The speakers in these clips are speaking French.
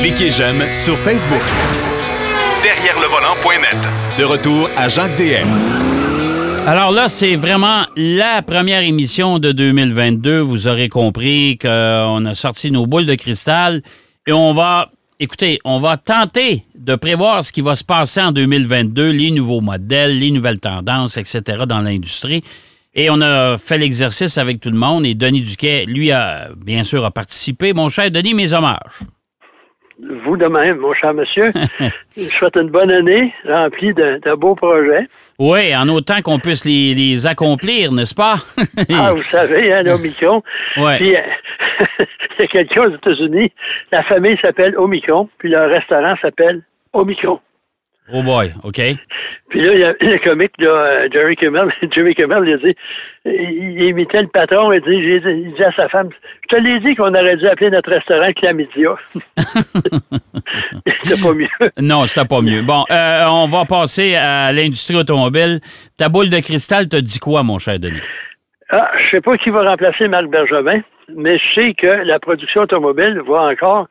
Cliquez j'aime sur Facebook. Derrière le volant.net. De retour à Jacques DM. Alors là, c'est vraiment la première émission de 2022. Vous aurez compris qu'on a sorti nos boules de cristal et on va, écoutez, on va tenter de prévoir ce qui va se passer en 2022, les nouveaux modèles, les nouvelles tendances, etc. dans l'industrie. Et on a fait l'exercice avec tout le monde et Denis Duquet, lui, a bien sûr a participé. Mon cher Denis, mes hommages. Vous de même, mon cher monsieur. Je souhaite une bonne année remplie de, de beaux projets. Oui, en autant qu'on puisse les, les accomplir, n'est-ce pas? ah, vous savez, hein, l'Omicron. Ouais. Puis, euh, il y a quelqu'un aux États-Unis, la famille s'appelle Omicron, puis le restaurant s'appelle Omicron. Oh boy, OK. Puis là, il y a le comique, là, euh, Jerry Kimmel, Jerry Kimmel, il a dit, il imitait le patron, il dit, il dit à sa femme, je te l'ai dit qu'on aurait dû appeler notre restaurant Chlamydia. C'est pas mieux. Non, c'était pas mieux. Bon, euh, on va passer à l'industrie automobile. Ta boule de cristal te dit quoi, mon cher Denis? Ah, je sais pas qui va remplacer Marc Bergevin, mais je sais que la production automobile va encore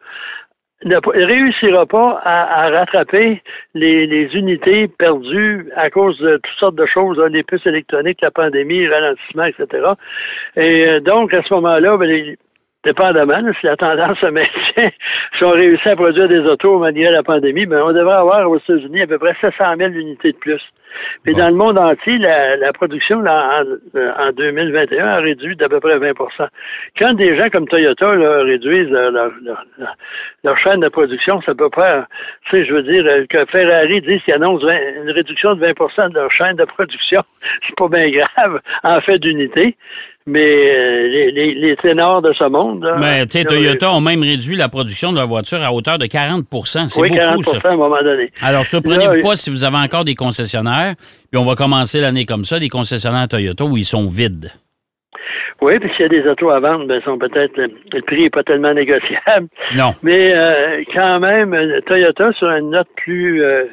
ne réussira pas à, à rattraper les, les unités perdues à cause de toutes sortes de choses, hein, les puces électroniques, la pandémie, le ralentissement, etc. Et euh, donc, à ce moment-là, ben, les- dépendamment, là, si la tendance se maintient, si on réussit à produire des autos malgré la pandémie, ben, on devrait avoir aux États-Unis à peu près 700 000 unités de plus. Bon. dans le monde entier, la, la production là, en, en 2021 a réduit d'à peu près 20% Quand des gens comme Toyota là, réduisent leur, leur, leur- chaîne de production, ça peut pas, tu sais, je veux dire, euh, que Ferrari dise qu'ils annoncent 20 une réduction de 20% de leur chaîne de production, c'est pas bien grave en fait d'unité. Mais euh, les, les, les ténors de ce monde. là, Mais, tu sais, Toyota ont même réduit la production de leur voiture à hauteur de 40% C'est Oui, beaucoup, 40 ça. à un moment donné. Alors, surprenez-vous pas si vous avez encore des concessionnaires, puis on va commencer l'année comme ça, des concessionnaires Toyota où ils sont vides. Oui, puis s'il y a des autos à vendre, ben, sont peut-être le, prix n'est pas tellement négociable. Non. Mais euh, quand même, euh, Toyota, sur une note plus euh,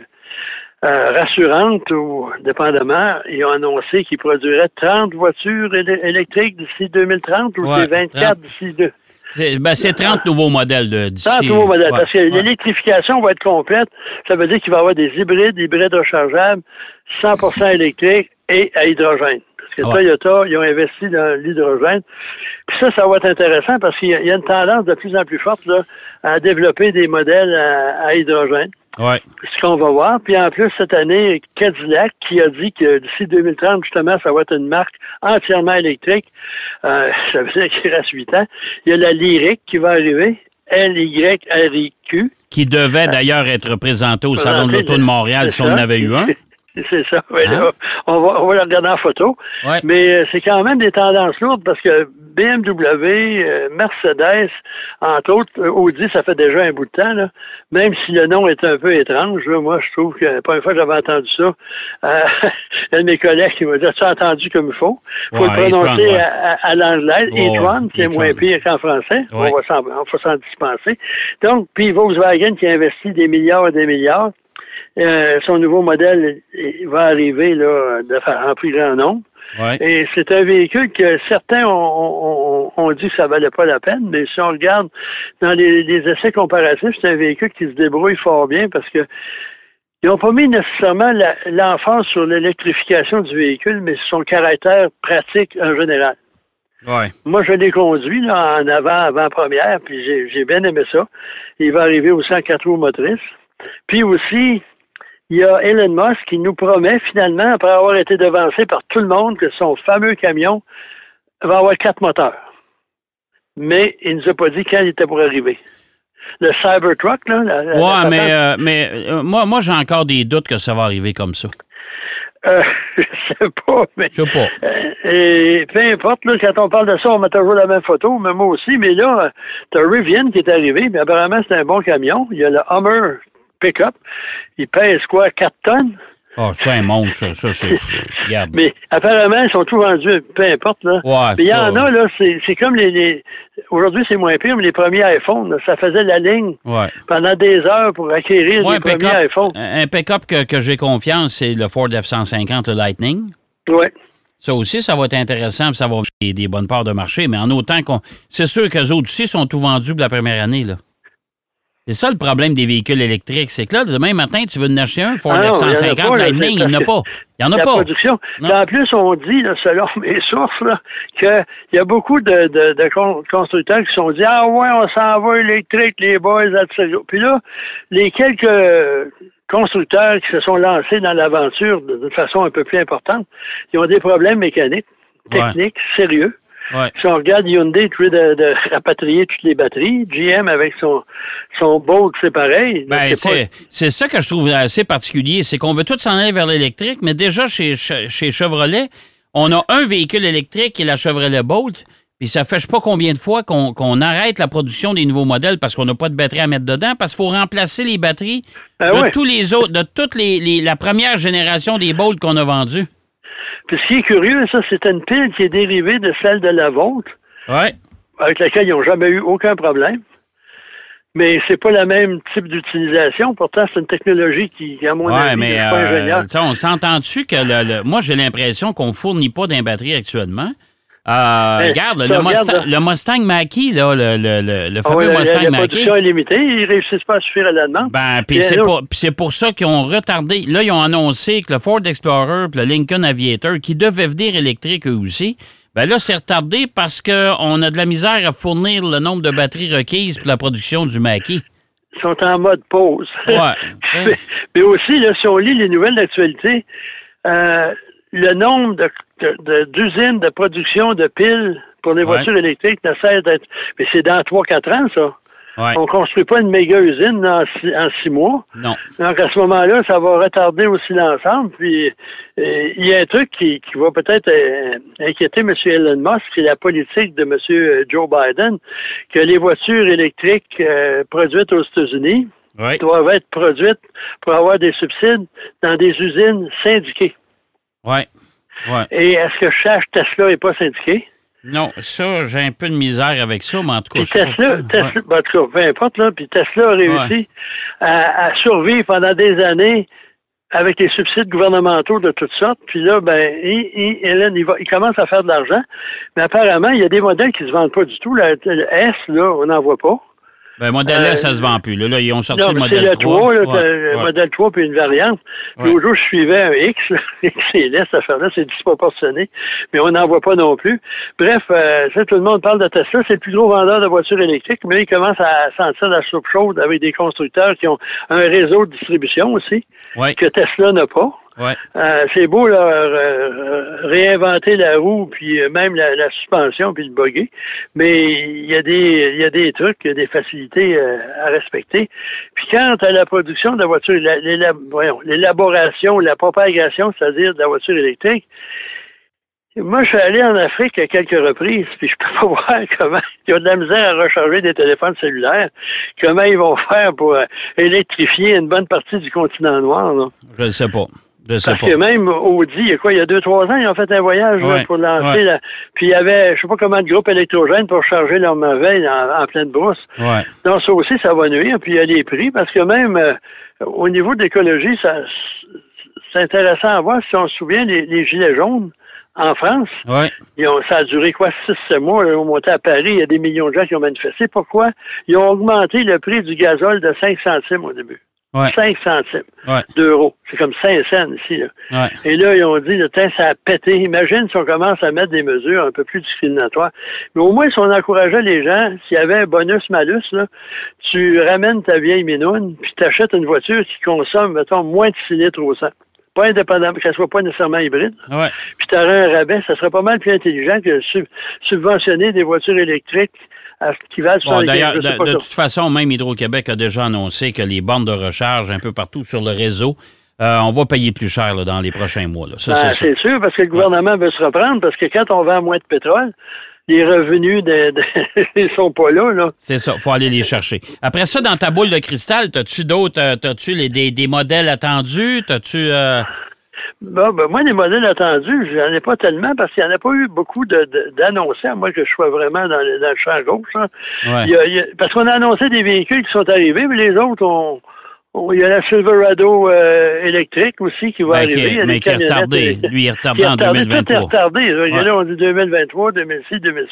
euh, rassurante, ou dépendamment, ils ont annoncé qu'ils produiraient 30 voitures éle- électriques d'ici 2030 ou Ouais, c'est 24 30. d'ici deux. C'est ben, c'est 30 nouveaux modèles de- d'ici. 30 nouveaux modèles. Ouais, parce que ouais. l'électrification va être complète. Ça veut dire qu'il va y avoir des hybrides, hybrides rechargeables, 100% électriques et à hydrogène. Parce que Ouais. Toyota, ils ont investi dans l'hydrogène. Puis ça, ça va être intéressant parce qu'il y, a- il y a une tendance de plus en plus forte là, à développer des modèles à, à hydrogène. Ouais. Ce qu'on va voir. Puis en plus, cette année, Cadillac qui a dit que d'ici 2030, justement, ça va être une marque entièrement électrique. Euh, ça veut dire qu'il reste 8 ans. Il y a la Lyric qui va arriver. L-Y-R-I-Q. Qui devait d'ailleurs être représenté au Salon de l'Auto de Montréal si on en avait eu un. C'est ça. Hein? là, on, va, on va le regarder en photo. Ouais. Mais euh, c'est quand même des tendances lourdes parce que BMW, euh, Mercedes, entre autres, euh, Audi, ça fait déjà un bout de temps, là. même si le nom est un peu étrange. là, moi, je trouve que la première fois que j'avais entendu ça, euh, un de mes collègues qui m'a dit Tu as entendu comme il faut? Il faut Ouais, le prononcer ouais. à, à- à l'anglaise. E-tron, qui est moins pire qu'en français. Ouais. On va s'en on va s'en dispenser. Donc, puis Volkswagen qui investit des milliards et des milliards. Euh, son nouveau modèle va arriver là, de, en plus grand nombre. Ouais. Et c'est un véhicule que certains ont, ont- ont dit que ça valait pas la peine, mais si on regarde dans les, les essais comparatifs, c'est un véhicule qui se débrouille fort bien parce que ils n'ont pas mis nécessairement l'emphase sur l'électrification du véhicule, mais sur son caractère pratique en général. Ouais. Moi, je l'ai conduit là, en avant, avant-première, puis j'ai, j'ai bien aimé ça. Il va arriver aussi en quatre roues motrices. Puis aussi, il y a Elon Musk qui nous promet finalement, après avoir été devancé par tout le monde, que son fameux camion va avoir quatre moteurs. Mais il nous a pas dit quand il était pour arriver. Le Cybertruck, là. la- la- la Ouais, mais, euh, mais euh, moi, moi j'ai encore des doutes que ça va arriver comme ça. euh, je sais pas, mais. Je sais pas. Euh, Et peu importe, là, quand on parle de ça, on met toujours la même photo, mais moi aussi. Mais là, tu as Rivian qui est arrivé, mais apparemment, c'est un bon camion. Il y a le Hummer Pickup. Il pèse quoi, 4 tonnes? Oh, c'est un monstre, ça, ça c'est. Regarde. Mais apparemment, ils sont tous vendus, peu importe. Là. Ouais, mais il y en a, là, c'est comme les. les- Aujourd'hui, c'est moins pire, mais les premiers iPhones, là, ça faisait la ligne Ouais. pendant des heures pour acquérir Moi, les premiers iPhones. un pick-up que, que j'ai confiance, c'est le Ford F-150, le Lightning. Ouais. Ça aussi, ça va être intéressant, puis ça va des, des bonnes parts de marché, mais en autant qu'on. C'est sûr qu'eux autres aussi sont tout vendus pour la première année, là. C'est ça le problème des véhicules électriques. C'est que là, demain matin, tu veux en acheter un Ford Ah non, il y en a F-150 pas, là, Lightning, il n'y en a pas. Il n'y en a la pas. production. En plus, on dit, là, selon mes sources, qu'il y a beaucoup de, de, de con- constructeurs qui se sont dit Ah ouais, on s'en va électrique, les boys, etc. Puis là, les quelques constructeurs qui se sont lancés dans l'aventure de, de façon un peu plus importante, ils ont des problèmes mécaniques, Ouais. techniques, sérieux. Ouais. Si on regarde Hyundai, tu veux de, de rapatrier toutes les batteries. GM avec son, son Bolt, c'est pareil. Ben, C'est pas- ça que je trouve assez particulier. C'est qu'on veut tous s'en aller vers l'électrique, mais déjà chez, chez Chevrolet, on a un véhicule électrique qui est la Chevrolet Bolt. Puis ça fait je sais pas combien de fois qu'on arrête la production des nouveaux modèles parce qu'on n'a pas de batterie à mettre dedans, parce qu'il faut remplacer les batteries Ah de ouais. tous les autres, de toute les, les- la première génération des Bolt qu'on a vendus. Puis ce qui est curieux, ça, c'est une pile qui est dérivée de celle de la vôtre, Ouais. avec laquelle ils n'ont jamais eu aucun problème. Mais c'est pas le même type d'utilisation. Pourtant, c'est une technologie qui, à mon Ouais, avis, mais suis pas euh, on s'entend-tu que le, le- moi j'ai l'impression qu'on fournit pas d'un batterie actuellement? Euh, Hey, regarde, le, Mustang, le Mustang là, le, le, le, le Ah fameux la, la- Mustang la production est limitée. Ils ne réussissent pas à suffire à la demande. Ben, puis c'est pour, ça qu'ils ont retardé. Là, ils ont annoncé que le Ford Explorer et le Lincoln Aviator, qui devaient venir électriques eux aussi, ben là, c'est retardé parce qu'on a de la misère à fournir le nombre de batteries requises pour la production du Mach-E. Ils sont en mode pause. Ouais. mais aussi, là, si on lit les nouvelles d'actualité, euh, le nombre de- de- d'usines de, production de piles pour les Ouais. voitures électriques ne cesse d'être. Mais c'est dans 3-4 ans, ça. Ouais. On construit pas une méga usine en six, en six mois. Non. Donc, à ce moment-là, ça va retarder aussi l'ensemble. Puis, euh, il y a un truc qui, qui va peut-être euh, inquiéter M. Elon Musk, c'est la politique de M. Joe Biden, que les voitures électriques euh, produites aux États-Unis Ouais. doivent être produites pour avoir des subsides dans des usines syndiquées. Ouais. Ouais. Et est-ce que chaque Tesla n'est pas syndiqué? Non, ça, j'ai un peu de misère avec ça, mais en tout cas, Puis Tesla. Tesla ben, en tout cas, peu importe, là, puis Tesla a réussi à, à survivre pendant des années avec les subsides gouvernementaux de toutes sortes. Puis là, ben, il, il, Hélène, il, va, il commence à faire de l'argent. Mais apparemment, il y a des modèles qui ne se vendent pas du tout. La- le S, là, on n'en voit pas. Ben, modèle Euh, S, ça se vend plus. Là, là, ils ont sorti Non, le modèle le 3. 3, là, Ouais, le ouais. modèle 3 puis une variante. Puis au jour, je suivais un X, là. XLS, cette affaire-là, c'est disproportionné, mais on n'en voit pas non plus. Bref, euh, ça, tout le monde parle de Tesla, c'est le plus gros vendeur de voitures électriques, mais là, il commence à sentir la soupe chaude avec des constructeurs qui ont un réseau de distribution aussi, Ouais, que Tesla n'a pas. Ouais. Euh, c'est beau là, euh, réinventer la roue, puis euh, même la, la suspension, puis le bugger, mais il y a des il y a des trucs, il y a des facilités euh, à respecter. Puis quant à la production de la voiture, l'élaboration, la propagation, c'est-à-dire de la voiture électrique, moi, je suis allé en Afrique à quelques reprises, puis je peux pas voir comment il y a de la misère à recharger des téléphones cellulaires. Comment ils vont faire pour euh, électrifier une bonne partie du continent noir. Là? Je ne sais pas. Je ne sais Parce pas. que même Audi, il y a quoi, il y a deux, trois ans, ils ont fait un voyage là, pour lancer ouais. la. Puis il y avait, je sais pas comment de groupes électrogènes pour charger leur merveille en, en pleine brousse. Ouais. Donc ça aussi, ça va nuire. Puis il y a les prix, parce que même euh, au niveau de l'écologie, ça c'est intéressant à voir. Si on se souvient, les, les gilets jaunes en France, Ouais. ils ont, ça a duré quoi, six, sept mois. Là, ils ont monté à Paris, il y a des millions de gens qui ont manifesté. Pourquoi? Ils ont augmenté le prix du gazole de 5 centimes au début. Ouais. 5 centimes Ouais. d'euros. C'est comme 5 cents ici. Là. Ouais. Et là, ils ont dit, le temps, ça a pété. Imagine si on commence à mettre des mesures un peu plus discriminatoires. Mais au moins, si on encourageait les gens, s'il y avait un bonus-malus, tu ramènes ta vieille minoune, puis tu achètes une voiture qui consomme, mettons, moins de 6 litres au 100. Pas indépendamment, qu'elle soit pas nécessairement hybride. Ouais. Puis tu aurais un rabais, ça serait pas mal plus intelligent que sub- subventionner des voitures électriques à ce qui valent Bon, 75, d'ailleurs, de, toute façon, même Hydro-Québec a déjà annoncé que les bornes de recharge un peu partout sur le réseau, euh, on va payer plus cher là, dans les prochains mois. Ben, c'est sûr. parce que le gouvernement veut se reprendre, parce que quand on vend moins de pétrole, les revenus de, ils sont pas là, là. C'est ça, faut aller les chercher. Après ça, dans ta boule de cristal, as-tu d'autres, euh, t'as-tu les, des, des modèles attendus? T'as-tu... euh, Bon, ben, moi, les modèles attendus, j'en ai pas tellement parce qu'il n'y en a pas eu beaucoup d'annoncés, à moins que je sois vraiment dans le, dans le champ gauche. hein. ouais. Il y a- il y a- parce qu'on a annoncé des véhicules qui sont arrivés, mais les autres, on Oh, Il y a la Silverado euh, électrique aussi qui va Ben, qui arriver. est- a mais qui est camionnettes retardé. électriques. Lui, il est retardé Qui est en retardé, Tout est 2023. retardé. Là, Ouais. Là, on dit 2023, 2006, 2000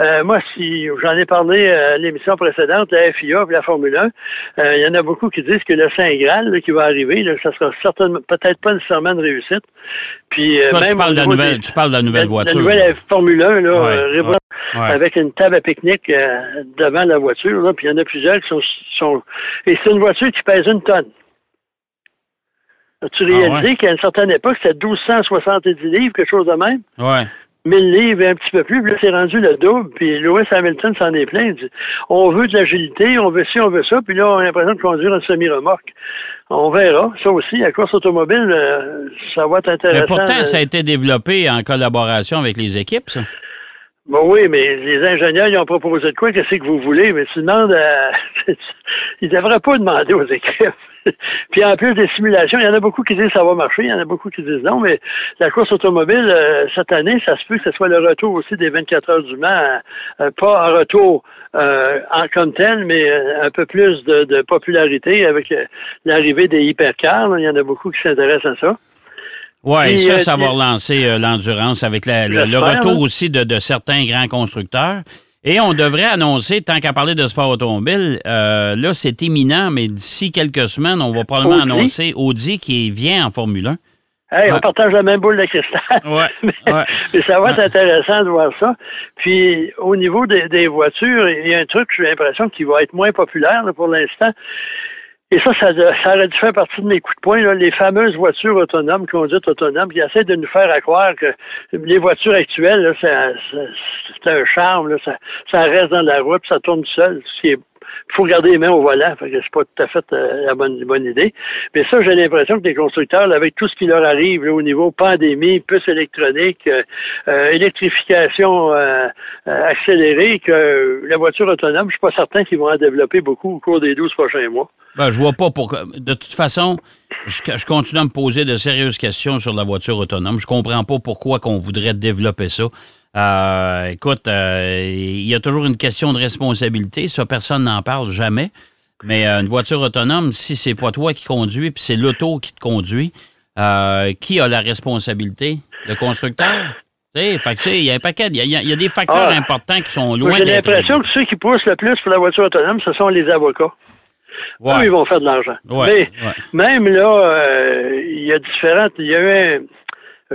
Euh, moi, si j'en ai parlé à l'émission précédente, la FIA et la Formule 1, euh, il y en a beaucoup qui disent que le Saint Graal là, qui va arriver, là, ça sera certainement peut-être pas nécessairement une réussite. Puis, euh, Toi, tu même parles, au de la nouvelle, des- tu parles de la nouvelle la- voiture. La nouvelle Formule 1, là, Ouais, euh, ouais. Avec une table à pique-nique euh, devant la voiture. Là, puis il y en a plusieurs qui sont... sont... Et c'est une voiture qui pèse une tonne. As-tu Ah réalisé ouais? qu'à une certaine époque, c'était 1270 livres, quelque chose de même? Ouais. 1000 livres et un petit peu plus, puis là, c'est rendu le double, puis Lewis Hamilton s'en est plein. Il dit, on veut de l'agilité, on veut ci, on veut ça, puis là, on a l'impression de conduire une semi-remorque. On verra. Ça aussi, la course automobile, euh, ça va être intéressant. Mais pourtant, Euh, ça a été développé en collaboration avec les équipes, ça. Bon, oui, mais les ingénieurs, ils ont proposé de quoi? Qu'est-ce que vous voulez? Mais tu demandes à... Ils ne devraient pas demander aux équipes. Puis en plus des simulations, il y en a beaucoup qui disent ça va marcher, il y en a beaucoup qui disent non, mais la course automobile, euh, cette année, ça se peut que ce soit le retour aussi des 24 heures du Mans, euh, pas un retour euh, en comme tel, mais euh, un peu plus de, de popularité avec euh, l'arrivée des hypercars. Il y en a beaucoup qui s'intéressent à ça. Oui, ça, euh, ça va relancer euh, l'endurance avec la- le, retour hein. aussi de, de certains grands constructeurs. Et on devrait annoncer, tant qu'à parler de sport automobile, euh, là, c'est imminent, mais d'ici quelques semaines, on va probablement Audi. annoncer Audi qui vient en Formule 1. Hey, Ouais. on partage la même boule de cristal. Ouais, mais, ouais. mais ça va être intéressant de voir ça. Puis, au niveau des, des voitures, il y a un truc, j'ai l'impression, qui va être moins populaire là, pour l'instant. Et ça, ça, ça aurait dû faire partie de mes coups de poing, là, les fameuses voitures autonomes, conduites autonomes, qui essaient de nous faire à croire que les voitures actuelles, c'est un charme, là, ça, ça reste dans la route, ça tourne seul, il faut garder les mains au volant, fait que c'est pas tout à fait euh, la bonne, bonne idée. Mais ça, j'ai l'impression que les constructeurs, là, avec tout ce qui leur arrive là, au niveau pandémie, puces électroniques, euh, euh, électrification euh, euh, accélérée, que la voiture autonome, je suis pas certain qu'ils vont en développer beaucoup au cours des 12 prochains mois. Ben, je vois pas pourquoi. De toute façon, je, je continue à me poser de sérieuses questions sur la voiture autonome. Je comprends pas pourquoi qu'on voudrait développer ça. Euh, écoute, euh, il y a toujours une question de responsabilité. Ça, personne n'en parle jamais. Mais euh, une voiture autonome, si c'est pas toi qui conduis, puis c'est l'auto qui te conduit, euh, qui a la responsabilité? Le constructeur? Fait que, il y a un paquet, il y a, il y a des facteurs Ah. importants qui sont loin J'ai d'être. l'impression que ceux qui poussent le plus pour la voiture autonome, ce sont les avocats. Ouais. Eux, ils vont faire de l'argent. Ouais, Mais ouais. même là, euh, il y a différentes. Il y a eu un-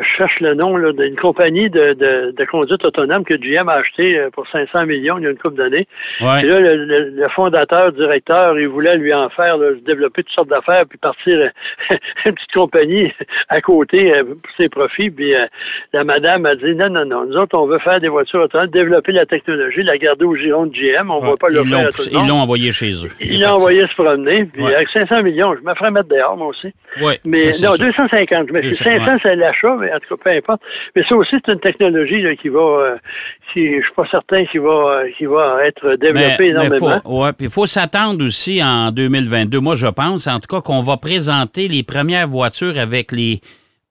je cherche le nom d'une compagnie de, de, de conduite autonome que GM a acheté euh, pour 500 millions il y a une couple d'années. Ouais. Et là, le, le- le fondateur, directeur, il voulait lui en faire, là, développer toutes sortes d'affaires, puis partir euh, une petite compagnie à côté euh, pour ses profits. Puis euh, la madame a dit non, non, non, nous autres, on veut faire des voitures autonomes, développer la technologie, la garder au giron de GM. On ne Ouais. va pas le faire à tout ils l'ont envoyé chez eux. Ils l'ont envoyé se promener, puis Ouais. avec 500 millions, je me ferais mettre dehors, moi aussi. Mais non, sûr. 250. Mais 200, 500, ouais. c'est l'achat, mais en tout cas, peu importe. Mais ça aussi, c'est une technologie là, qui va, euh, qui, je suis pas certain qu'il va, euh, qui va être développée Mais- mais énormément. ouais, puis il faut s'attendre aussi en 2022. Moi, je pense, en tout cas, qu'on va présenter les premières voitures avec les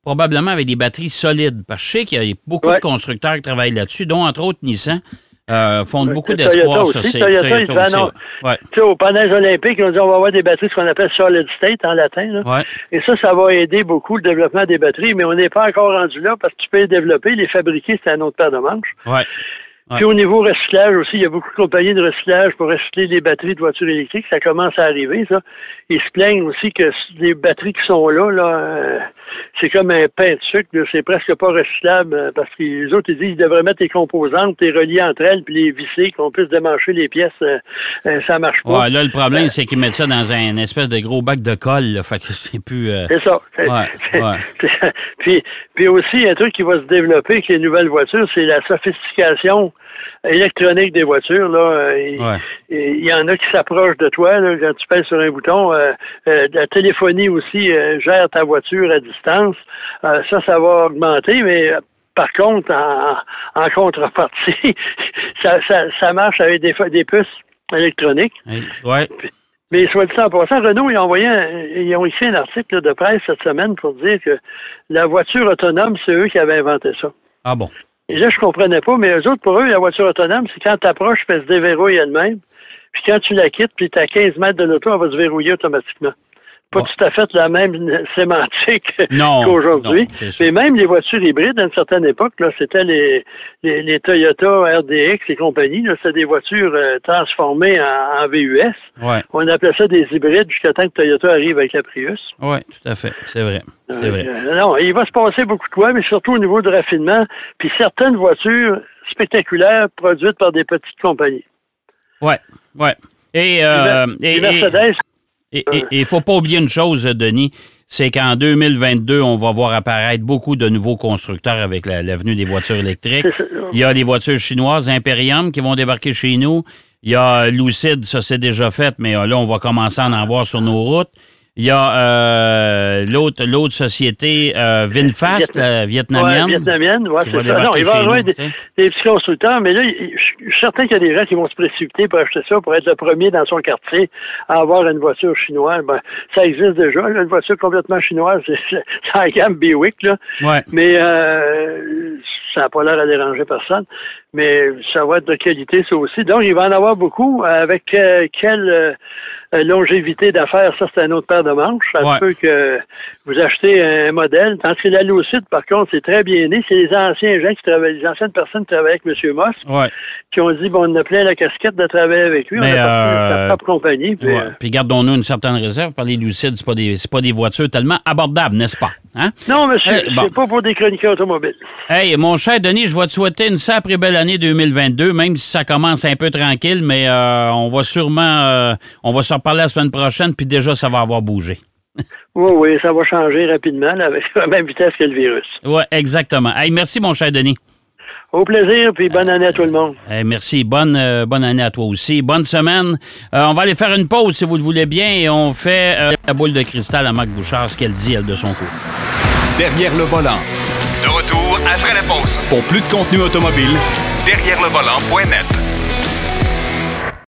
probablement avec des batteries solides. Parce que je sais qu'il y a beaucoup Ouais. de constructeurs qui travaillent là-dessus, dont entre autres Nissan. Euh, font Ouais, beaucoup d'espoir sur aussi. ces Toyota, ils Toyota disaient, aussi, non. ouais. Tu sais, aux panneaux olympiques, ils ont dit on va avoir des batteries, ce qu'on appelle solid state en latin. Là. Ouais. Et ça, ça va aider beaucoup le développement des batteries, mais on n'est pas encore rendu là parce que tu peux les développer, les fabriquer, c'est un autre paire de manches. Puis au niveau recyclage aussi, il y a beaucoup de compagnies de recyclage pour recycler les batteries de voitures électriques. Ça commence à arriver, ça. Ils se plaignent aussi que les batteries qui sont là, là, euh, c'est comme un pain de sucre. C'est presque pas recyclable euh, parce que les autres, ils disent qu'ils devraient mettre les composantes, les relier entre elles, puis les visser, qu'on puisse démancher les pièces. euh, euh, ça marche pas. Ouais, là, le problème, c'est qu'ils mettent ça dans un espèce de gros bac de colle. là. fait que c'est plus. euh, C'est ça. Ouais, ouais. puis, puis aussi, un truc qui va se développer avec les nouvelles voitures, c'est la sophistication électronique des voitures. Là. Euh, Il, Ouais. il y en a qui s'approchent de toi là, quand tu pèses sur un bouton. Euh, euh, la téléphonie aussi gère ta voiture à distance. Ça, ça va augmenter, mais par contre, en, en contrepartie, ça, ça, ça marche avec des, des puces électroniques. ouais. Mais soit dit en passant, Renault, ils ont, envoyé un- ils ont écrit un article de presse cette semaine pour dire que la voiture autonome, c'est eux qui avaient inventé ça. Ah bon? Et là, je comprenais pas, mais eux autres, pour eux, la voiture autonome, c'est quand tu approches, elle se déverrouille elle-même. Puis quand tu la quittes, puis tu à 15 mètres de l'auto, elle va se verrouiller automatiquement. Pas tout à fait la même sémantique qu'aujourd'hui. Mais même les voitures hybrides, à une certaine époque, là, c'était les, les, les Toyota RDX et compagnie. Là, c'était des voitures euh, transformées en, en VUS. Ouais, On appelait ça des hybrides jusqu'à temps que Toyota arrive avec la Prius. ouais, tout à fait. C'est vrai. C'est vrai. Euh, non, il va se passer beaucoup de quoi, mais surtout au niveau du raffinement. Puis certaines voitures spectaculaires produites par des petites compagnies. Ouais, ouais. Et, euh, et, Mercedes, et- il faut pas oublier une chose, Denis, c'est qu'en 2022, on va voir apparaître beaucoup de nouveaux constructeurs avec la, la venue des voitures électriques. Il y a les voitures chinoises Imperium qui vont débarquer chez nous. Il y a Lucid, ça c'est déjà fait, mais euh, là, on va commencer à en voir sur nos routes. Il y a euh, l'autre l'autre société, euh, Vinfast, Vietnam- la vietnamienne. Ouais, vietnamienne, ouais, c'est ça. Non, il va avoir des, des petits constructeurs, mais là, je suis certain qu'il y a des gens qui vont se précipiter pour acheter ça, pour être le premier dans son quartier à avoir une voiture chinoise. Ben, ça existe déjà, là, une voiture complètement chinoise, c'est c'est en gamme Buick, là. Ouais. Mais euh, ça n'a pas l'air à déranger personne. Mais ça va être de qualité, ça aussi. Donc, il va en avoir beaucoup. Avec euh, quelle euh, longévité d'affaires, ça, c'est un autre paire de manches. Ça Ouais. peut que vous achetez un modèle. Tandis que la Lucid, par contre, c'est très bien né. C'est les anciens gens qui travaillent, les anciennes personnes qui travaillaient avec M. Moss, Ouais. qui ont dit, bon, on a plein la casquette de travailler avec lui. Mais, on a parti euh, sa propre compagnie. Puis, Ouais. euh, Puis gardons-nous une certaine réserve. Parler lucide, c'est pas des c'est pas des voitures tellement abordables, n'est-ce pas? Hein? non, monsieur, bon. c'est pas pour des chroniqueurs automobiles. Hey, mon cher Denis, je vais te souhaiter une sacrée belle année 2022, même si ça commence un peu tranquille, mais euh, on va sûrement euh, on va se reparler la semaine prochaine, puis déjà ça va avoir bougé. Oui, oui, ça va changer rapidement, avec la même vitesse que le virus. Ouais, exactement. Hey, merci mon cher Denis. Au plaisir, puis bonne année à tout le monde. Hey, merci. Bonne, euh, bonne année à toi aussi. Bonne semaine. Euh, on va aller faire une pause si vous le voulez bien et on fait euh, la boule de cristal à Marc Bouchard, ce qu'elle dit, elle, de son côté. Derrière le volant. De retour après la pause. Pour plus de contenu automobile, Derrière le volant.net.